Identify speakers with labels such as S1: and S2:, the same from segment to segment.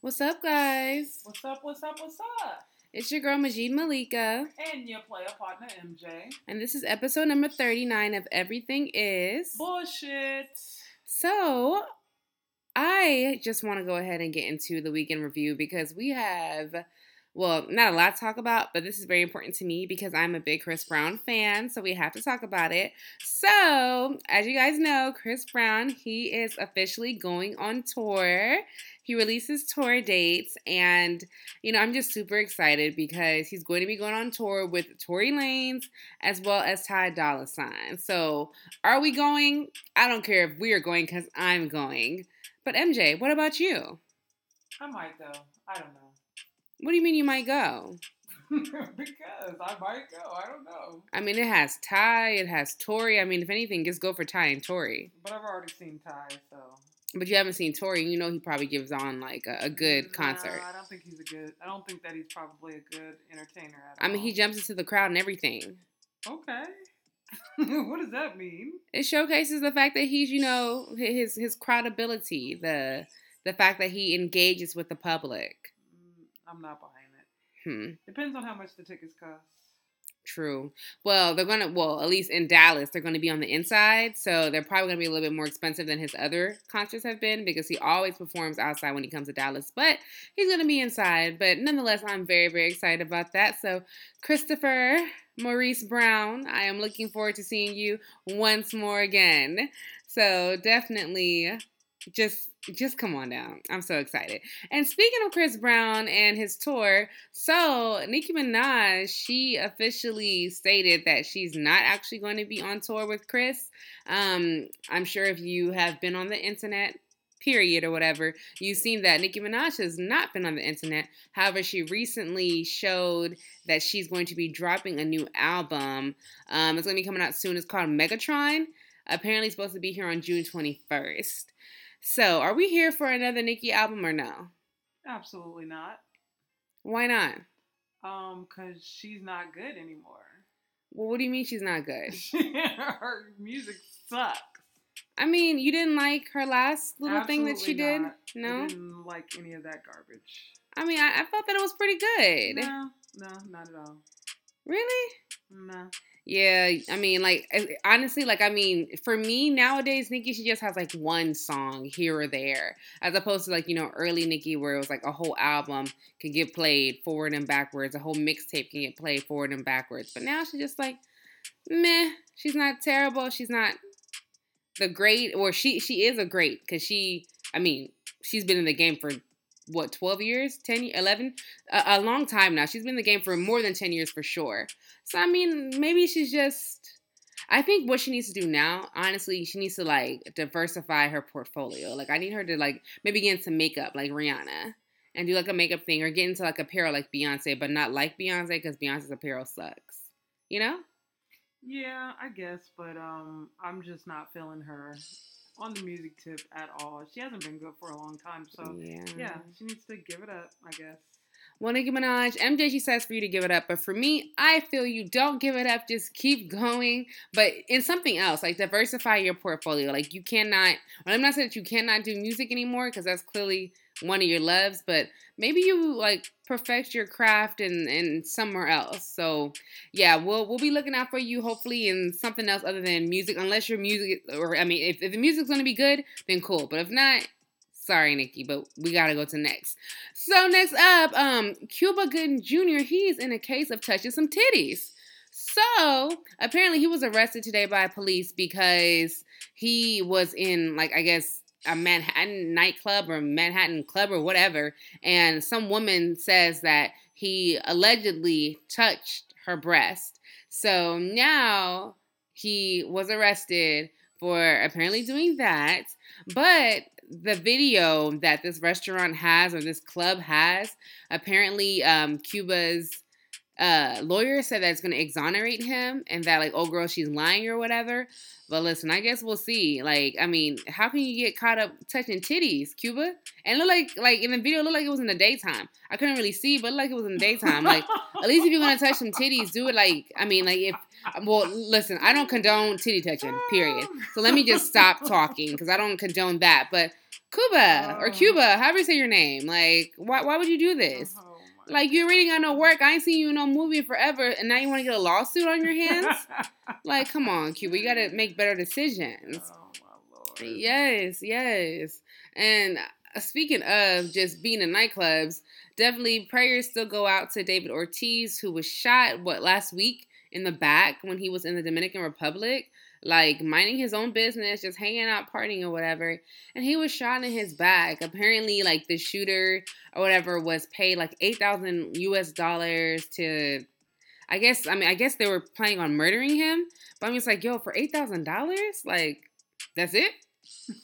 S1: What's up, guys?
S2: What's up? What's up? What's up?
S1: It's your girl Majid Malika,
S2: And your player partner MJ.
S1: and this is episode number 39 of Everything Is.
S2: Bullshit.
S1: So, I just want to go ahead and get into the weekend review because we have, well, not a lot to talk about, but this is very important to me because I'm a big Chris Brown fan, so we have to talk about it. So, as you guys know, Chris Brown, he is officially going on tour. He releases tour dates, and you know, I'm just super excited because he's going to be going on tour with Tory Lanez as well as Ty Dolla Sign. So, are we going? I don't care if we are going because I'm going. But MJ, what about you?
S2: I might go. I don't know.
S1: What do you mean you might go?
S2: because I might go. I don't know.
S1: I mean, it has Ty, it has Tory. I mean, if anything, just go for Ty and Tory.
S2: But I've already seen Ty, so.
S1: But you haven't seen Tory, you know he probably gives on like a, a good
S2: No,
S1: concert.
S2: I don't think he's a good. I don't think that he's probably a good entertainer at
S1: I mean, he jumps into the crowd and everything.
S2: Okay. what does that mean?
S1: It showcases the fact that he's, you know, his his credibility, the the fact that he engages with the public.
S2: I'm not buying it.
S1: Hmm.
S2: Depends on how much the tickets cost.
S1: True. Well, they're gonna well, at least in Dallas, they're gonna be on the inside, so they're probably gonna be a little bit more expensive than his other concerts have been because he always performs outside when he comes to Dallas. But he's gonna be inside. But nonetheless, I'm very, very excited about that. So Christopher Maurice Brown, I am looking forward to seeing you once more again. So definitely just just come on down. I'm so excited. And speaking of Chris Brown and his tour, so Nicki Minaj, she officially stated that she's not actually going to be on tour with Chris. Um, I'm sure if you have been on the internet, period or whatever, you've seen that Nicki Minaj has not been on the internet. However, she recently showed that she's going to be dropping a new album. Um, it's going to be coming out soon. It's called Megatron. Apparently, it's supposed to be here on June 21st. So, are we here for another Nicki album or no?
S2: Absolutely not.
S1: Why not?
S2: Um, cause she's not good anymore.
S1: Well, what do you mean she's not good?
S2: Her music sucks.
S1: I mean, you didn't like her last little thing that she
S2: Absolutely
S1: did? No?
S2: I didn't like any of that garbage.
S1: I mean, I, I thought that it was pretty good.
S2: No, no, not at all.
S1: Really?
S2: No.
S1: Yeah, I mean, like eh, eh, honestly, like I mean, for me nowadays, Nicki she just has like one song here or there, as opposed to like you know early Nicki where it was like a whole album can get played forward and backwards, a whole mixtape can get played forward and backwards. But now she's just like, meh. She's not terrible. She's not the great, or she she is a great because she, I mean, she's been in the game for what 12 years 10 11 a, a long time now she's been in the game for more than 10 years for sure so I mean, maybe she's just. I think what she needs to do now, honestly, she needs to like diversify her portfolio. Like I need her to like maybe get into makeup like Rihanna and do like a makeup thing or get into like apparel like Beyonce, but not like Beyonce because Beyonce's apparel sucks. You know?
S2: Yeah, I guess, but um, I'm just not feeling her on the music tip at all. She hasn't been good for a long time, so
S1: yeah.
S2: yeah, she needs to give it up, I guess.
S1: Well, Nicki Minaj, MJ, she says for you to give it up. But for me, I feel you don't give it up. Just keep going. But in something else, like diversify your portfolio. Like you cannot, well, I'm not saying that you cannot do music anymore because that's clearly one of your loves. But maybe you like perfect your craft in, in somewhere else. So yeah, we'll we'll be looking out for you hopefully in something else other than music. Unless your music, or I mean, if, if the music's gonna be good, then cool. But if not, sorry, Nicki, but we gotta go to next. So next up, um, Cuba Gooding Jr. He's in a case of touching some titties. So apparently he was arrested today by police because he was in like I guess a Manhattan nightclub or Manhattan club or whatever, and some woman says that he allegedly touched her breast. So now he was arrested for apparently doing that. But the video that this restaurant has or this club has, apparently um, Cuba's uh, lawyer said that it's going to exonerate him and that like, oh girl, she's lying or whatever. But listen, I guess we'll see. Like, I mean, how can you get caught up touching titties, Cuba? And look like like in the video, look like it was in the daytime. I couldn't really see, but like it was in the daytime. Like, at least if you're gonna touch some titties, do it like I mean, like if well, listen, I don't condone titty touching, period. So let me just stop talking because I don't condone that. But Cuba or Cuba, however you say your name, like why why would you do this?
S2: Oh,
S1: Like you're already got no work. I ain't seen you in no movie forever, and now you want to get a lawsuit on your hands? like, come on, Cuba, you got to make better decisions.
S2: oh my lord.
S1: Yes, yes. And uh, speaking of just being in nightclubs, definitely prayers still go out to David Ortiz, who was shot what last week in the back when he was in the Dominican Republic, like minding his own business, just hanging out, partying or whatever. And he was shot in his back. Apparently, like the shooter or whatever was paid like eight thousand US dollars to. I guess I mean I guess they were planning on murdering him, but I mean it's like yo for eight thousand dollars, like that's it.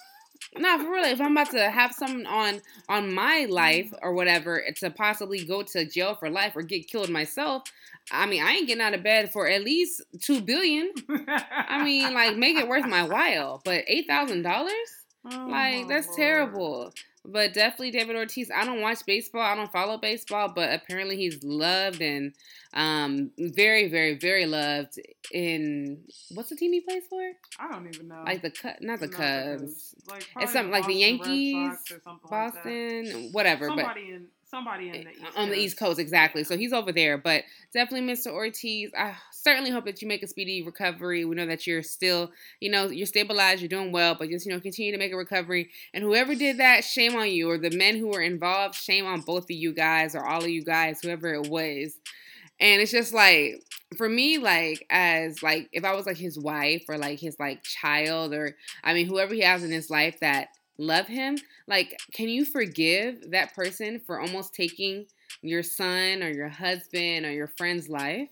S1: Nah, for real. If I'm about to have someone on on my life mm. or whatever to possibly go to jail for life or get killed myself, I mean, I ain't getting out of bed for at least two billion. I mean, like make it worth my while. But eight thousand dollars,
S2: Oh,
S1: like that's
S2: lord.
S1: terrible. But definitely David Ortiz. I don't watch baseball. I don't follow baseball, but apparently he's loved and um very, very, very loved in what's the team he plays for?
S2: I don't even know.
S1: Like the cut, not the Cubs.
S2: Like
S1: It's something like the Yankees,
S2: something like.
S1: Boston, whatever. but
S2: in somebody in eh, the uh, East
S1: on the East Coast, exactly. So he's over there, but definitely Mr. Ortiz. I certainly hope that you make a speedy recovery. We know that you're still, you know, you're stabilized, you're doing well, but just you know, continue to make a recovery. And whoever did that, shame on you, or the men who were involved, shame on both of you guys, or all of you guys, whoever it was. And it's just like for me, like as like if I was like his wife or like his like child or I mean whoever he has in his life that love him, like can you forgive that person for almost taking your son or your husband or your friend's life?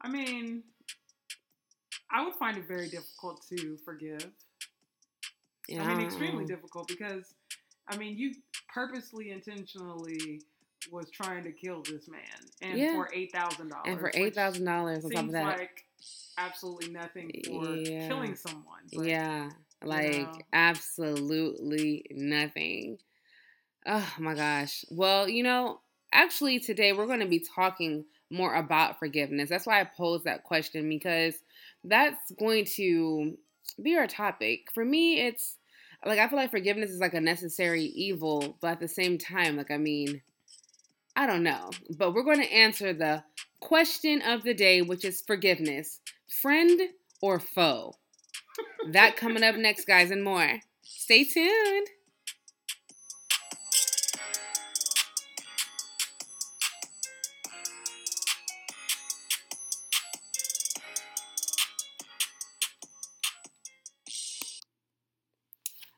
S2: I mean, I would find it very difficult to forgive.
S1: You
S2: I mean, extremely difficult because, I mean, you purposely, intentionally was trying to kill this man, and
S1: Yeah.
S2: for eight thousand dollars.
S1: And for eight thousand dollars on top of
S2: seems
S1: that,
S2: like absolutely nothing for
S1: Yeah.
S2: killing someone. but-
S1: yeah, like
S2: know.
S1: absolutely nothing. Oh my gosh. Well, you know, actually today we're going to be talking more about forgiveness. That's why I posed that question because that's going to be our topic. For me, it's like I feel like forgiveness is like a necessary evil, but at the same time, like I mean, I don't know. But we're going to answer the question of the day, which is forgiveness, friend or foe. That coming up next, guys, and more. Stay tuned.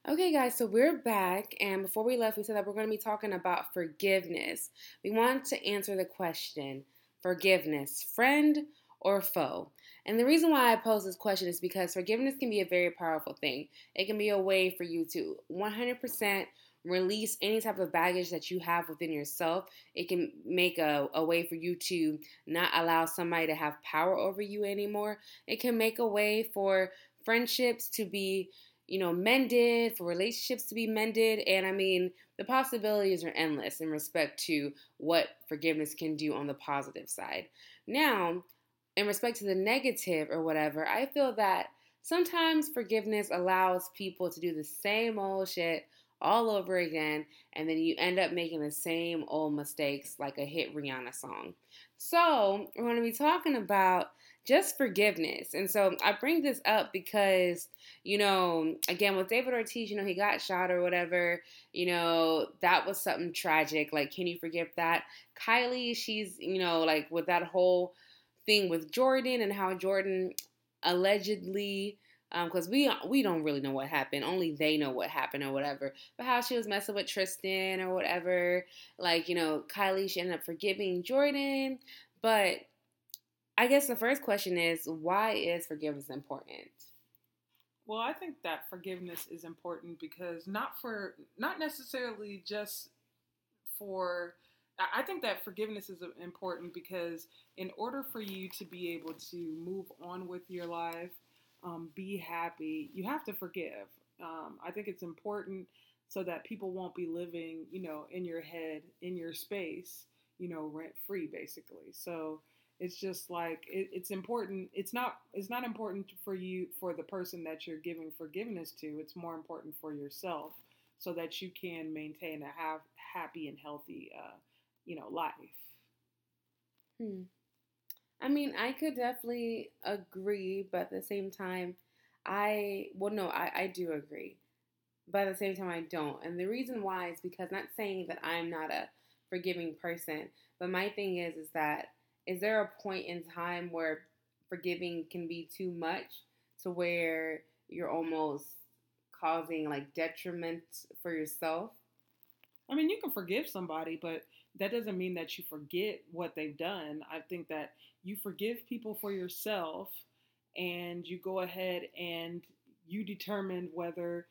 S1: Okay, guys, so we're back. And before we left, we said that we're going to be talking about forgiveness. We want to answer the question forgiveness, friend or foe? And the reason why I pose this question is because forgiveness can be a very powerful thing. It can be a way for you to 100% release any type of baggage that you have within yourself. It can make a, a way for you to not allow somebody to have power over you anymore. It can make a way for friendships to be you know, mended, for relationships to be mended. And I mean, the possibilities are endless in respect to what forgiveness can do on the positive side. Now, in respect to the negative or whatever, I feel that sometimes forgiveness allows people to do the same old shit all over again, and then you end up making the same old mistakes like a hit Rihanna song. So, we're going to be talking about just forgiveness. And so I bring this up because, you know, again, with David Ortiz, you know, he got shot or whatever, you know, that was something tragic. Like, can you forgive that? Kylie, she's, you know, like with that whole thing with Jordan and how Jordan allegedly because um, we we don't really know what happened. Only they know what happened or whatever. But how she was messing with Tristan or whatever. Like you know, Kylie she ended up forgiving Jordan. But I guess the first question is why is forgiveness important?
S2: Well, I think that forgiveness is important because not for not necessarily just for I think that forgiveness is important because in order for you to be able to move on with your life, um, be happy, you have to forgive. Um, I think it's important so that people won't be living, you know, in your head, in your space, you know, rent free, basically. So it's just like it, it's important. It's not. It's not important for you for the person that you're giving forgiveness to. It's more important for yourself, so that you can maintain a have happy and healthy, uh, you know, life.
S1: Hmm. I mean, I could definitely agree, but at the same time, I well, no, I I do agree, but at the same time, I don't. And the reason why is because not saying that I'm not a forgiving person, but my thing is is that is there a point in time where forgiving can be too much to where you're almost causing like detriment for yourself?
S2: I mean, you can forgive somebody, but that doesn't mean that you forget what they've done. I think that you forgive people for yourself and you go ahead and you determine whether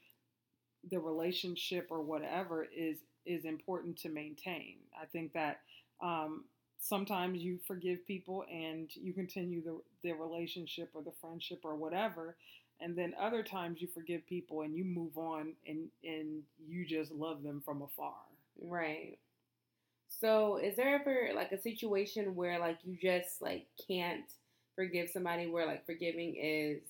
S2: the relationship or whatever is is important to maintain. I think that um, sometimes you forgive people and you continue the, the relationship or the friendship or whatever and then other times you forgive people and you move on and and you just love them from afar
S1: right so is there ever like a situation where like you just like can't forgive somebody where like forgiving is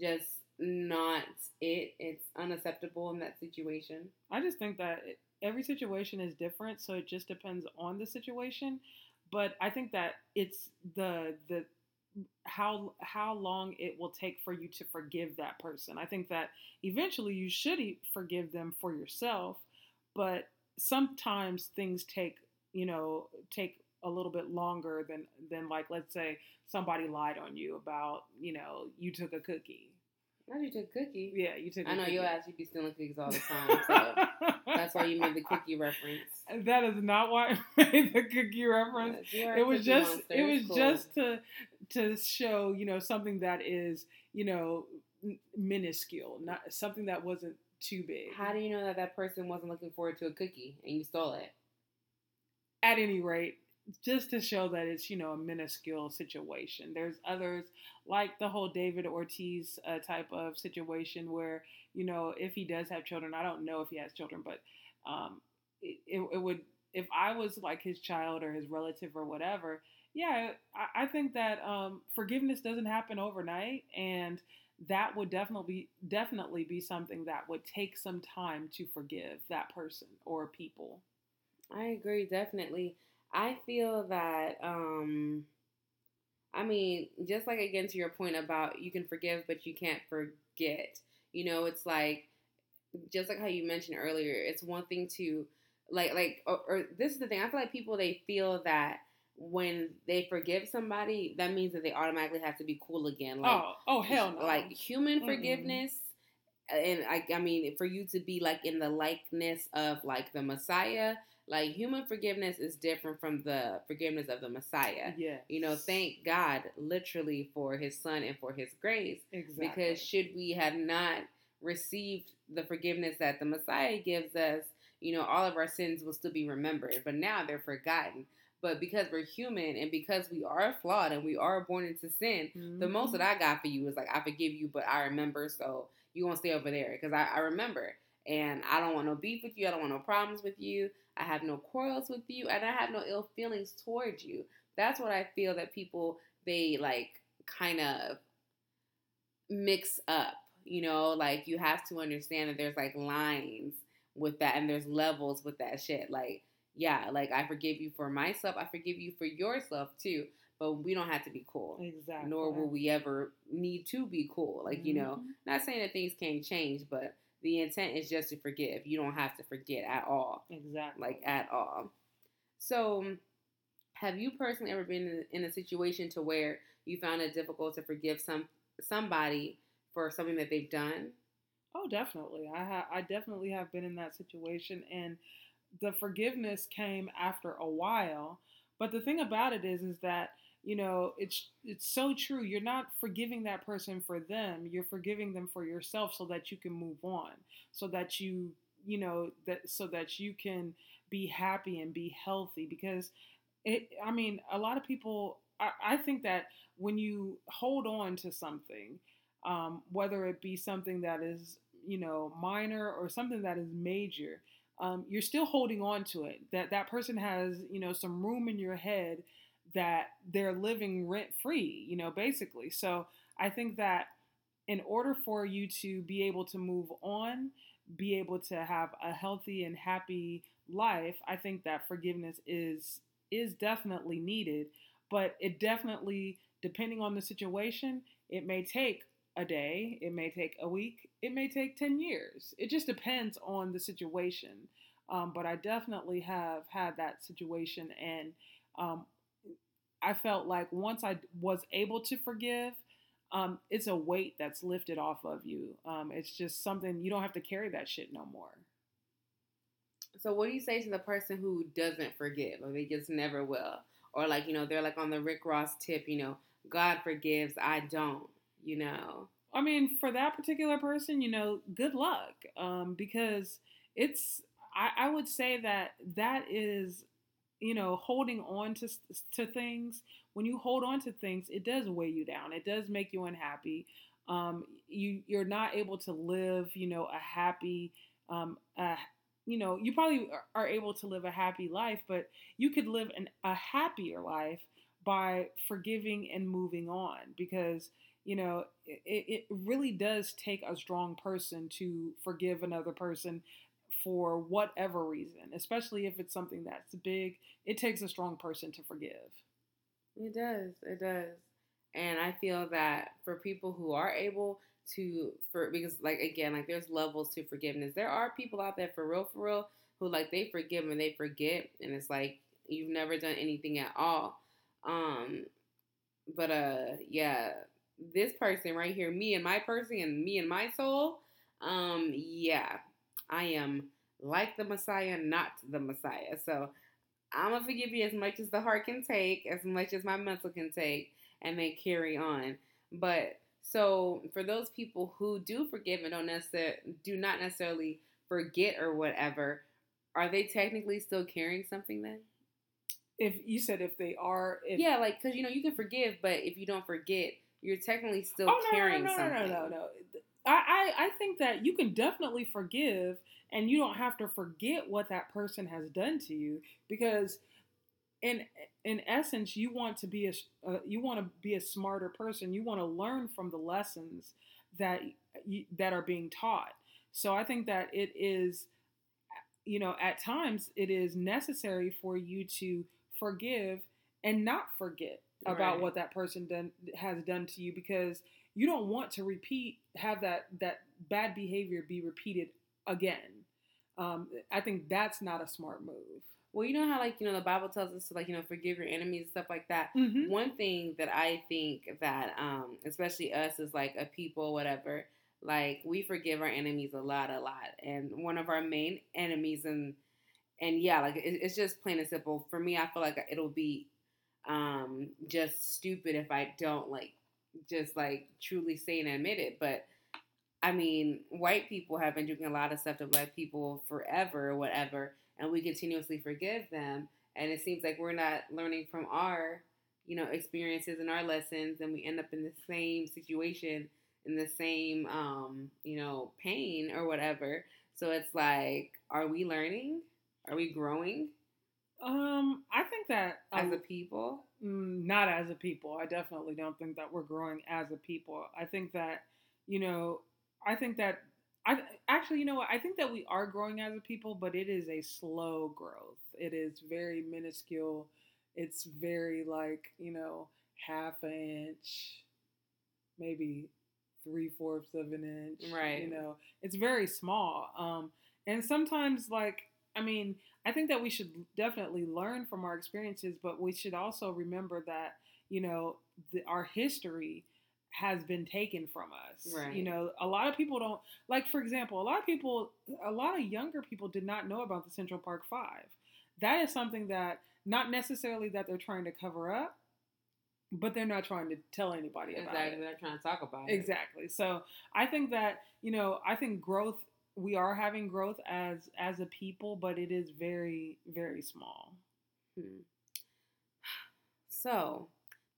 S1: just not it it's unacceptable in that situation
S2: i just think that every situation is different so it just depends on the situation but I think that it's the the how how long it will take for you to forgive that person. I think that eventually you should forgive them for yourself, but sometimes things take you know take a little bit longer than than like let's say somebody lied on you about you know you took a cookie
S1: not you took a cookie.
S2: Yeah, you took.
S1: I know
S2: cookie.
S1: your ass. You be stealing cookies all the time. So that's why you made the cookie reference.
S2: That is not why I made the cookie reference. It was just. Monster. It was cool. just to to show you know something that is you know minuscule, not something that wasn't too big.
S1: How do you know that that person wasn't looking forward to a cookie and you stole it?
S2: At any rate, just to show that it's you know a minuscule situation. There's others like the whole David Ortiz uh, type of situation where you know if he does have children, I don't know if he has children, but um, it, it, would if I was like his child or his relative or whatever. Yeah, I, I think that um, forgiveness doesn't happen overnight, and that would definitely definitely be something that would take some time to forgive that person or people.
S1: I agree, definitely. I feel that um I mean, just like again to your point about you can forgive but you can't forget. You know, it's like just like how you mentioned earlier, it's one thing to like like or, or this is the thing. I feel like people they feel that when they forgive somebody, that means that they automatically have to be cool again. Like,
S2: oh, oh hell no.
S1: Like human mm forgiveness, and I, I mean, for you to be like in the likeness of like the Messiah, like human forgiveness is different from the forgiveness of the Messiah.
S2: Yeah.
S1: You know, thank God literally for his son and for his grace.
S2: Exactly.
S1: Because should we have not received the forgiveness that the Messiah gives us, you know, all of our sins will still be remembered. But now they're forgotten. But because we're human and because we are flawed and we are born into sin, mm-hmm. the most that I got for you is like, I forgive you, but I remember. So you won't stay over there because I, I remember. And I don't want no beef with you. I don't want no problems with you. I have no quarrels with you, and I have no ill feelings towards you. That's what I feel that people they like kind of mix up. You know, like you have to understand that there's like lines with that, and there's levels with that shit. Like, yeah, like I forgive you for myself, I forgive you for yourself too. But we don't have to be cool.
S2: Exactly.
S1: Nor will we ever need to be cool. Like, you know, mm-hmm. not saying that things can't change, but the intent is just to forgive. You don't have to forget at all.
S2: Exactly.
S1: Like at all. So, have you personally ever been in a situation to where you found it difficult to forgive some somebody for something that they've done?
S2: Oh, definitely. I ha- I definitely have been in that situation, and the forgiveness came after a while. But the thing about it is, is that you know it's it's so true you're not forgiving that person for them you're forgiving them for yourself so that you can move on so that you you know that so that you can be happy and be healthy because it I mean, a lot of people I, I think that when you hold on to something, um, whether it be something that is, you know, minor or something that is major, um, you're still holding on to it. That that person has, you know, some room in your head that they're living rent free, you know, basically. So I think that in order for you to be able to move on, be able to have a healthy and happy life, I think that forgiveness is is definitely needed, but it definitely depending on the situation, it may take a day, it may take a week, it may take 10 years. It just depends on the situation. Um, but I definitely have had that situation, and um, I felt like once I was able to forgive, um, it's a weight that's lifted off of you. Um, it's just something you don't have to carry that shit no more.
S1: So, what do you say to the person who doesn't forgive, or they just never will, or like you know they're like on the Rick Ross tip, you know, God forgives, I don't, you know?
S2: I mean, for that particular person, you know, good luck. Um, because it's, I, I would say that that is, you know, holding on to, to things. When you hold on to things, it does weigh you down. It does make you unhappy. Um, you, you're not able to live, you know, a happy, um, a, you know, you probably are able to live a happy life, but you could live an, a happier life by forgiving and moving on because you know it, it really does take a strong person to forgive another person for whatever reason especially if it's something that's big it takes a strong person to forgive.
S1: It does it does. And i feel that for people who are able to for because like again like there's levels to forgiveness. There are people out there for real for real who like they forgive and they forget and it's like you've never done anything at all. Um, but uh, yeah, this person right here, me and my person, and me and my soul. Um, yeah, I am like the Messiah, not the Messiah. So I'm gonna forgive you as much as the heart can take, as much as my mental can take, and then carry on. But so for those people who do forgive and don't necessarily do not necessarily forget or whatever, are they technically still carrying something then?
S2: if you said if they are, if,
S1: yeah, like because you know you can forgive, but if you don't forget, you're technically still oh, no, carrying
S2: no, no,
S1: something.
S2: No, no, no, no. I, I, I think that you can definitely forgive, and you don't have to forget what that person has done to you because, in in essence, you want to be a uh, you want to be a smarter person. You want to learn from the lessons that you, that are being taught. So I think that it is, you know, at times it is necessary for you to forgive and not forget right. about what that person done has done to you because you don't want to repeat have that that bad behavior be repeated again. Um, I think that's not a smart move.
S1: Well, you know how like you know the Bible tells us to like you know forgive your enemies and stuff like that. Mm-hmm. One thing that I think that um, especially us as like a people, whatever, like we forgive our enemies a lot, a lot, and one of our main enemies and and yeah, like it, it's just plain and simple. For me, I feel like it'll be um, just stupid if I don't like just like truly say and admit it. But I mean, white people have been doing a lot of stuff to black people forever or whatever, and we continuously forgive them. And it seems like we're not learning from our, you know, experiences and our lessons, and we end up in the same situation, in the same, um, you know, pain or whatever. So it's like, are we learning? Are we growing?
S2: Um, I think that
S1: um, as a people,
S2: not as a people. I definitely don't think that we're growing as a people. I think that you know, I think that I actually, you know what? I think that we are growing as a people, but it is a slow growth. It is very minuscule. It's very like you know, half an inch, maybe three fourths of an inch.
S1: Right.
S2: You know, it's very small. Um, and sometimes like I mean, I think that we should definitely learn from our experiences, but we should also remember that, you know, the, our history has been taken from us.
S1: Right.
S2: You know, a lot of people don't, like, for example, a lot of people, a lot of younger people did not know about the Central Park Five. That is something that, not necessarily that they're trying to cover up, but they're not trying to tell anybody
S1: about
S2: exactly.
S1: it. They're trying to talk about
S2: it. Exactly. So I think that, you know, I think growth we are having growth as as a people, but it is very very small.
S1: Hmm. So,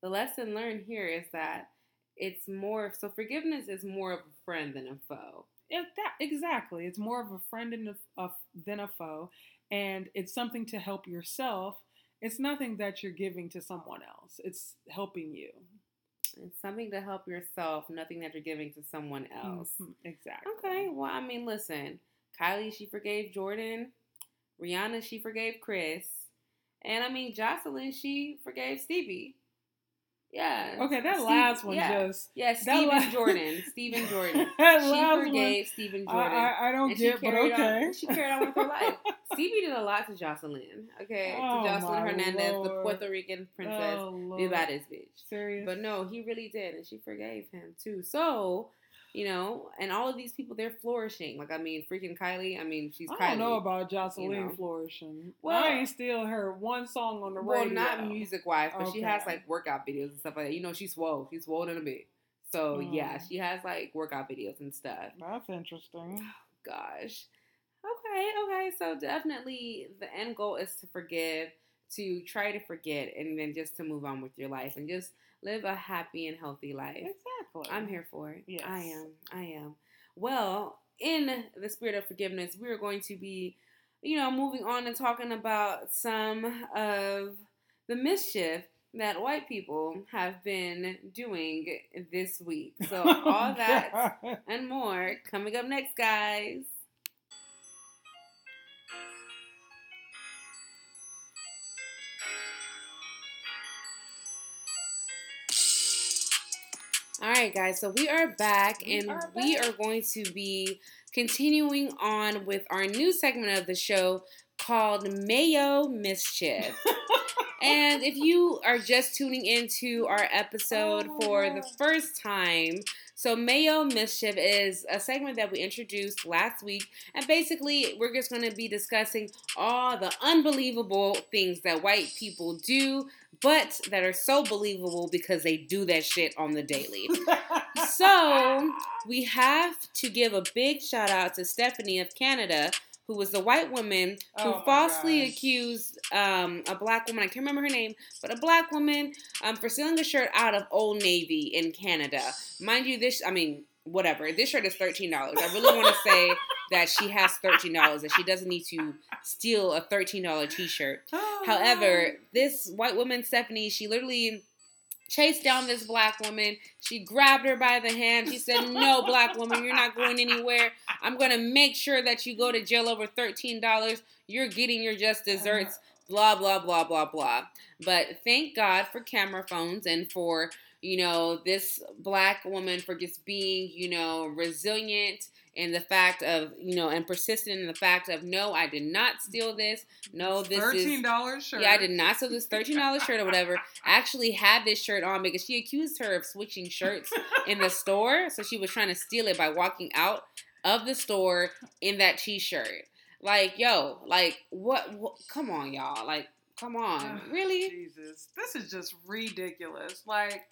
S1: the lesson learned here is that it's more so forgiveness is more of a friend than a foe.
S2: Yeah, that exactly. It's more of a friend than a, a, than a foe, and it's something to help yourself. It's nothing that you're giving to someone else. It's helping you.
S1: It's something to help yourself, nothing that you're giving to someone else.
S2: Mhm, Exactly.
S1: Okay, well, I mean, listen, Kylie, she forgave Jordan. Rihanna, she forgave Chris. And I mean, Joseline, she forgave Stevie. Yeah.
S2: Okay, that
S1: Steve-
S2: last one
S1: yeah.
S2: just
S1: Yeah, Steven
S2: la-
S1: Jordan. Stephen Jordan.
S2: that
S1: She
S2: last one,
S1: forgave Steven
S2: I,
S1: Jordan.
S2: I, I don't get, but okay.
S1: on. She carried on with her life. Stevie did a lot to Joseline. Okay,
S2: Oh,
S1: to
S2: Joseline
S1: Hernandez, the Puerto Rican oh, princess,
S2: Oh,
S1: the
S2: Lord.
S1: baddest bitch.
S2: Serious.
S1: But no, he really did, and she forgave him too. So, you know, and all of these people, they're flourishing. Like, I mean, freaking Kylie. I mean, she's
S2: I
S1: Kylie.
S2: don't know about Joseline
S1: know.
S2: flourishing.
S1: Well-
S2: I ain't still heard one song on the
S1: well,
S2: radio.
S1: not music wise, but she has like workout videos and stuff like that. You know, she's swole. She's swole in a bit. So yeah,
S2: Mm.
S1: she has like workout videos and stuff.
S2: That's interesting.
S1: Gosh. Okay, okay. So definitely the end goal is to forgive, to try to forget, and then just to move on with your life and just live a happy and healthy life.
S2: Exactly.
S1: I'm here for it.
S2: Yes.
S1: I am. I am. Well, in the spirit of forgiveness, we are going to be, you know, moving on and talking about some of the mischief that white people have been doing this week. So oh, all that and more coming up next, guys. All right, guys. So we are back,
S2: We
S1: and
S2: are
S1: we are going to be continuing on with our new segment of the show called Mayo Mischief. and if you are just tuning into our episode
S2: Oh,
S1: for the first time, so Mayo Mischief is a segment that we introduced last week, and basically we're just going to be discussing all the unbelievable things that white people do, but that are so believable because they do that shit on the daily. So we have to give a big shout out to Stephanie of Canada, who was the white woman who
S2: Oh
S1: falsely
S2: gosh.
S1: accused um, a black woman. I can't remember her name, but a black woman um, for stealing a shirt out of Old Navy in Canada. Mind you, this I mean, whatever. This shirt is thirteen dollars. I really want to say that she has thirteen dollars, that she doesn't need to steal a thirteen dollar T-shirt. Oh, However, this white woman, Stephanie, she literally chased down this black woman. She grabbed her by the hand. She said, No, black woman, you're not going anywhere. I'm going to make sure that you go to jail over $13. You're getting your just uh-huh. desserts. Blah, blah, blah, blah, blah. But thank God for camera phones and for, you know, this black woman for just being, you know, resilient in the fact of, you know, and persistent in the fact of, no, I did not steal this. No, this is.
S2: thirteen dollars shirt.
S1: Yeah, I did not steal this thirteen dollars shirt or whatever. I actually had this shirt on because she accused her of switching shirts in the store. So she was trying to steal it by walking out of the store in that t-shirt. Like, yo, like what, what come on, y'all. Like, come on. Really?
S2: Jesus, this is just ridiculous. Like,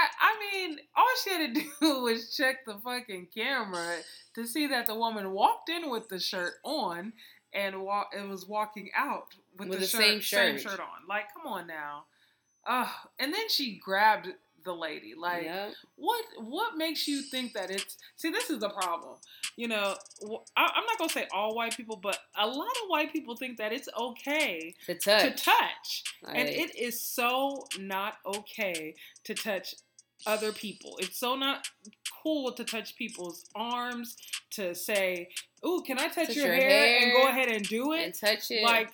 S2: I, I mean, all she had to do was check the fucking camera to see that the woman walked in with the shirt on and walk and was walking out with,
S1: With
S2: the,
S1: the
S2: shirt,
S1: same
S2: same
S1: shirt.
S2: shirt on. Like, come on now. Uh, and then she grabbed the lady. Like,
S1: Yep.
S2: what what makes you think that it's see this is the problem you know I, i'm not gonna say all white people but a lot of white people think that it's okay
S1: To touch.
S2: to touch and it is so not okay to touch other people it's so not cool to touch people's arms to say ooh can i touch,
S1: Touch
S2: your,
S1: your
S2: hair, and go ahead and do it
S1: and touch it.
S2: like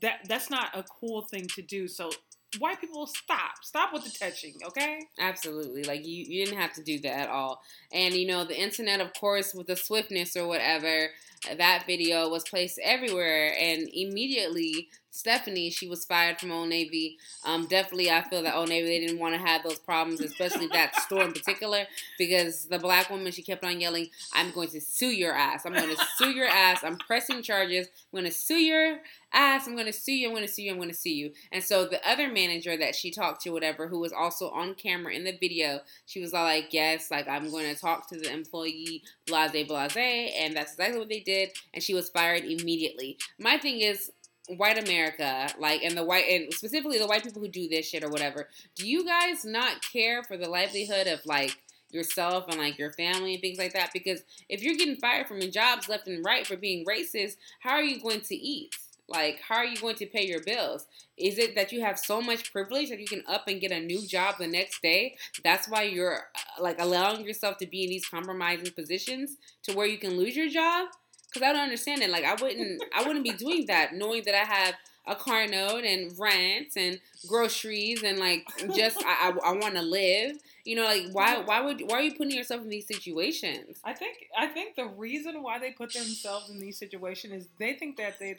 S2: that that's not a cool thing to do so white people stop stop with the touching okay
S1: Absolutely. Like you, you didn't have to do that at all. And you know, the internet, of course, with the swiftness or whatever, that video was placed everywhere. And immediately Stephanie, she was fired from Old Navy. Um, definitely, I feel that Old Navy they didn't want to have those problems, especially that store in particular, because the black woman she kept on yelling, "I'm going to sue your ass. I'm going to sue your ass. I'm pressing charges. I'm going to sue your ass. I'm going to sue you. I'm going to sue you. I'm going to sue you." And so the other manager that she talked to, whatever, who was also on camera in the video, she was all like, "Yes, like I'm going to talk to the employee, blase blase," and that's exactly what they did. And she was fired immediately. My thing is white America, like, and the white, and specifically the white people who do this shit or whatever, do you guys not care for the livelihood of like yourself and like your family and things like that? Because if you're getting fired from your jobs left and right for being racist, how are you going to eat? Like, how are you going to pay your bills? Is it that you have so much privilege that you can up and get a new job the next day? That's why you're uh, like allowing yourself to be in these compromising positions to where you can lose your job? Because I don't understand it. Like I wouldn't, I wouldn't be doing that knowing that I have a car note and rent and groceries and like just I, I, I want to live. You know, like why why would why are you putting yourself in these situations?
S2: I think I think the reason why they put themselves in these situations is they think that they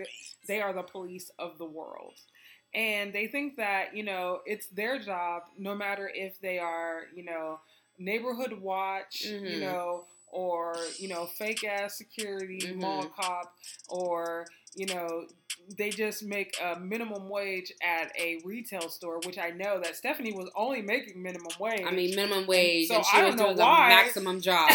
S2: they are the police of the world. And they think that, you know, it's their job no matter if they are, you know, neighborhood watch, mm-hmm. you know, or you know fake ass security mm-hmm. mall cop or you know they just make a minimum wage at a retail store, which I know that Stephanie was only making minimum wage.
S1: I mean, minimum wage, and so and she I was doing why. maximum job.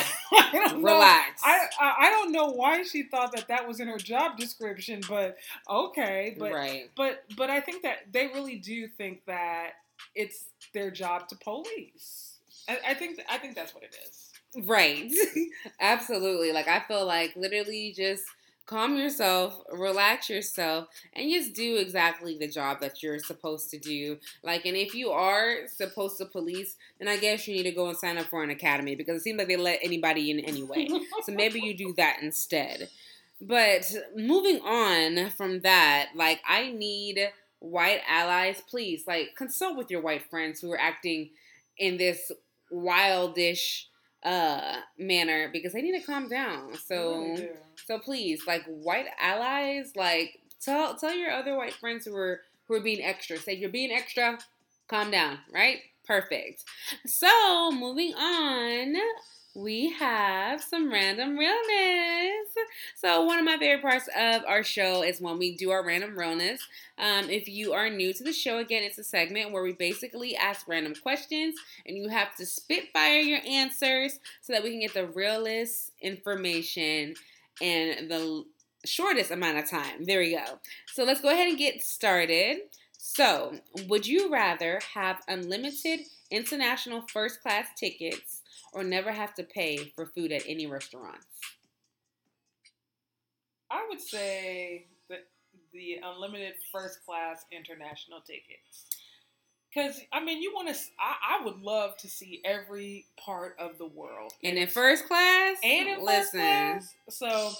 S1: Relax.
S2: Know, I I don't know why she thought that that was in her job description, but okay, but right. but but I think that they really do think that it's their job to police. I, I think I think that's what it is.
S1: Right. Absolutely. Like I feel like literally just calm yourself, relax yourself, and just do exactly the job that you're supposed to do. Like, and if you are supposed to police, then I guess you need to go and sign up for an academy because it seems like they let anybody in anyway. so maybe you do that instead. But moving on from that, like, I need white allies, please, like, consult with your white friends who are acting in this wildish uh manner because they need to calm down. So so please, like white allies, like tell tell your other white friends who are who are being extra. Say you're being extra, calm down, right? Perfect. So moving on we have some random realness. So, one of my favorite parts of our show is when we do our random realness. Um, if you are new to the show, again, it's a segment where we basically ask random questions and you have to spitfire your answers so that we can get the realest information in the shortest amount of time. There we go. So, let's go ahead and get started. So, would you rather have unlimited international first class tickets? or never have to pay for food at any restaurants?
S2: I would say that the unlimited first class international tickets. Because I mean, you want to. I, I, would love to see every part of the world,
S1: and in first class,
S2: and in first listen. class. So,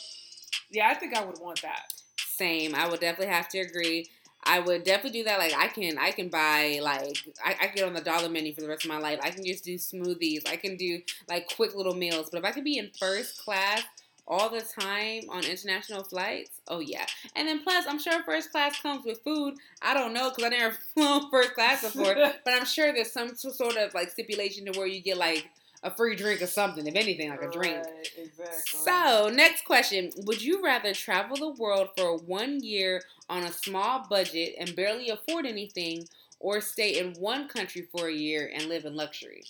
S2: yeah, I think I would want that.
S1: Same. I would definitely have to agree. I would definitely do that. Like I can, I can buy like I, I get on the dollar menu for the rest of my life. I can just do smoothies. I can do like quick little meals. But if I could be in first class all the time on international flights, oh yeah. And then plus, I'm sure first class comes with food. I don't know because I never flown first class before, but I'm sure there's some sort of like stipulation to where you get like a free drink or something, if anything, like a drink. Right, exactly. So, next question Would you rather travel the world for one year on a small budget and barely afford anything, or stay in one country for a year and live in luxury?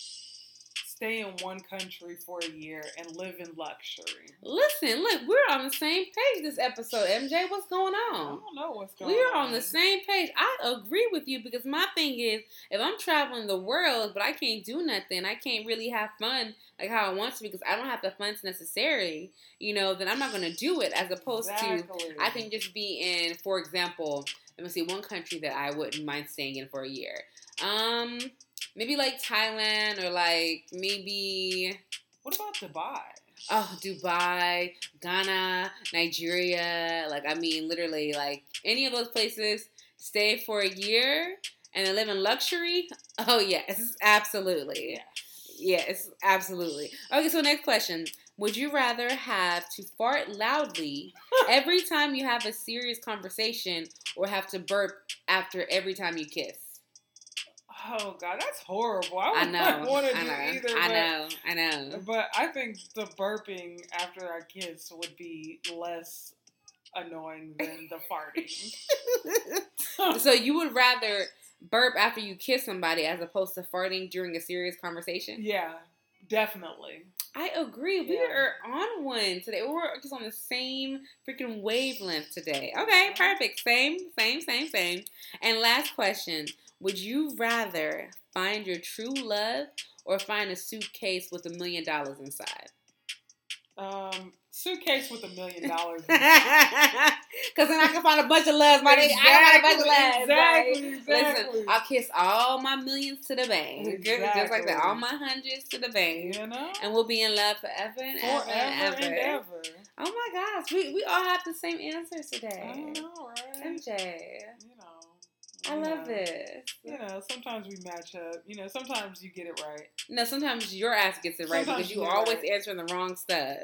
S2: Stay in one country for a year and live in luxury.
S1: Listen, look, we're on the same page this episode. MJ, what's going on?
S2: I don't know what's going
S1: on. We're on the same page. I agree with you because my thing is, if I'm traveling the world, but I can't do nothing, I can't really have fun like how I want to because I don't have the funds necessarily, you know, then I'm not going to do it as opposed exactly. to I can just be in, for example, let me see, one country that I wouldn't mind staying in for a year. Um, maybe like Thailand or like maybe.
S2: What about Dubai?
S1: Oh, Dubai, Ghana, Nigeria. Like, I mean, literally, like any of those places, stay for a year and then live in luxury. Oh, yes, absolutely. Yeah. Yes, absolutely. Okay, so next question. Would you rather have to fart loudly every time you have a serious conversation or have to burp after every time you kiss?
S2: Oh God, that's horrible. I, would
S1: know.
S2: not want to
S1: I
S2: do
S1: know.
S2: either.
S1: I
S2: but,
S1: know. I know.
S2: But I think the burping after I kiss would be less annoying than the farting.
S1: so you would rather burp after you kiss somebody as opposed to farting during a serious conversation?
S2: yeah, definitely.
S1: I agree. We
S2: Yeah.
S1: are on one today. We're just on the same freaking wavelength today. Okay, perfect. Same, same, same, same. And last question. Would you rather find your true love or find a suitcase with a million dollars inside?
S2: Um, suitcase with a million dollars.
S1: Because then I can find a bunch of loves, my nigga. I can find a bunch of loves.
S2: Exactly,
S1: right?
S2: exactly.
S1: Listen, I'll kiss all my millions to the bank. Exactly. Just like that. All my hundreds to the bank.
S2: you know,
S1: And we'll be in love forever and ever
S2: forever
S1: and
S2: and
S1: ever.
S2: ever.
S1: Oh my gosh, we, we all have the same answers
S2: I
S1: today.
S2: know, right?
S1: MJ, I
S2: you
S1: love
S2: know.
S1: this.
S2: You know, sometimes we match up. You know, sometimes you get it right.
S1: No, sometimes your ass gets it right
S2: Sometimes
S1: because you
S2: you're
S1: always
S2: right.
S1: answering the wrong stuff.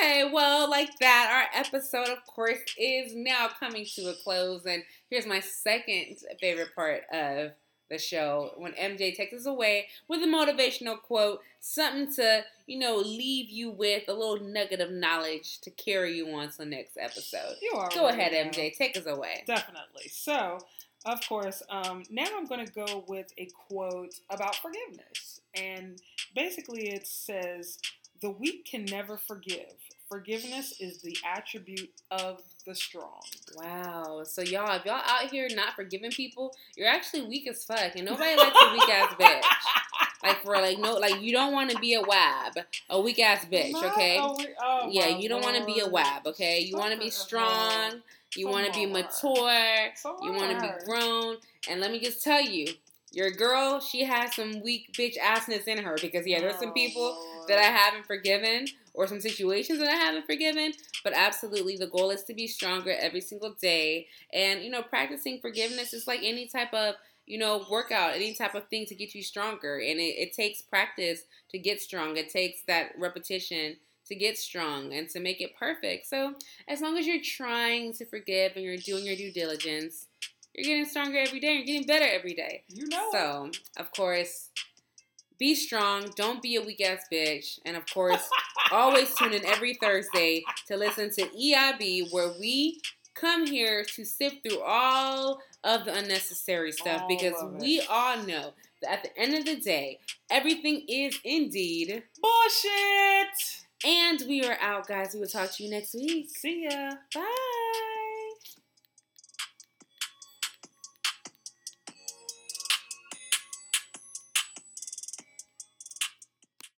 S1: Okay, well, like that, our episode, of course, is now coming to a close. And here's my second favorite part of the show when MJ takes us away with a motivational quote, something to, you know, leave you with a little nugget of knowledge to carry you on to the next episode.
S2: You are.
S1: Go ahead, MJ, take us away.
S2: Definitely. So, of course, um, now I'm going to go with a quote about forgiveness. And basically, it says, The weak can never forgive. Forgiveness is the attribute of the strong.
S1: Wow. So y'all, if y'all out here not forgiving people, you're actually weak as fuck, and nobody likes a weak ass bitch. Like for like no, like you don't want to be a wab, a weak ass bitch. Okay.
S2: oh
S1: yeah, you don't want to be a wab. Okay. You want to be
S2: Some-
S1: strong. You want to be mature. You want to be grown. And let me just tell you, your girl, she has some weak bitch assness in her because yeah, there's some
S2: Oh,
S1: people that I haven't forgiven or some situations that I haven't forgiven. But absolutely, the goal is to be stronger every single day. And, you know, practicing forgiveness is like any type of, you know, workout, any type of thing to get you stronger. And it, it takes practice to get strong, it takes that repetition to get strong and to make it perfect. So, as long as you're trying to forgive and you're doing your due diligence, you're getting stronger every day. You're getting better every day.
S2: You know.
S1: So, of course, be strong. Don't be a weak ass bitch. And of course, always tune in every Thursday to listen to EIB, where we come here to sift through all of the unnecessary stuff
S2: All
S1: because we all know that at the end of the day, everything is indeed.
S2: Bullshit.
S1: And we are out, guys. We will talk to you next week.
S2: See ya.
S1: Bye.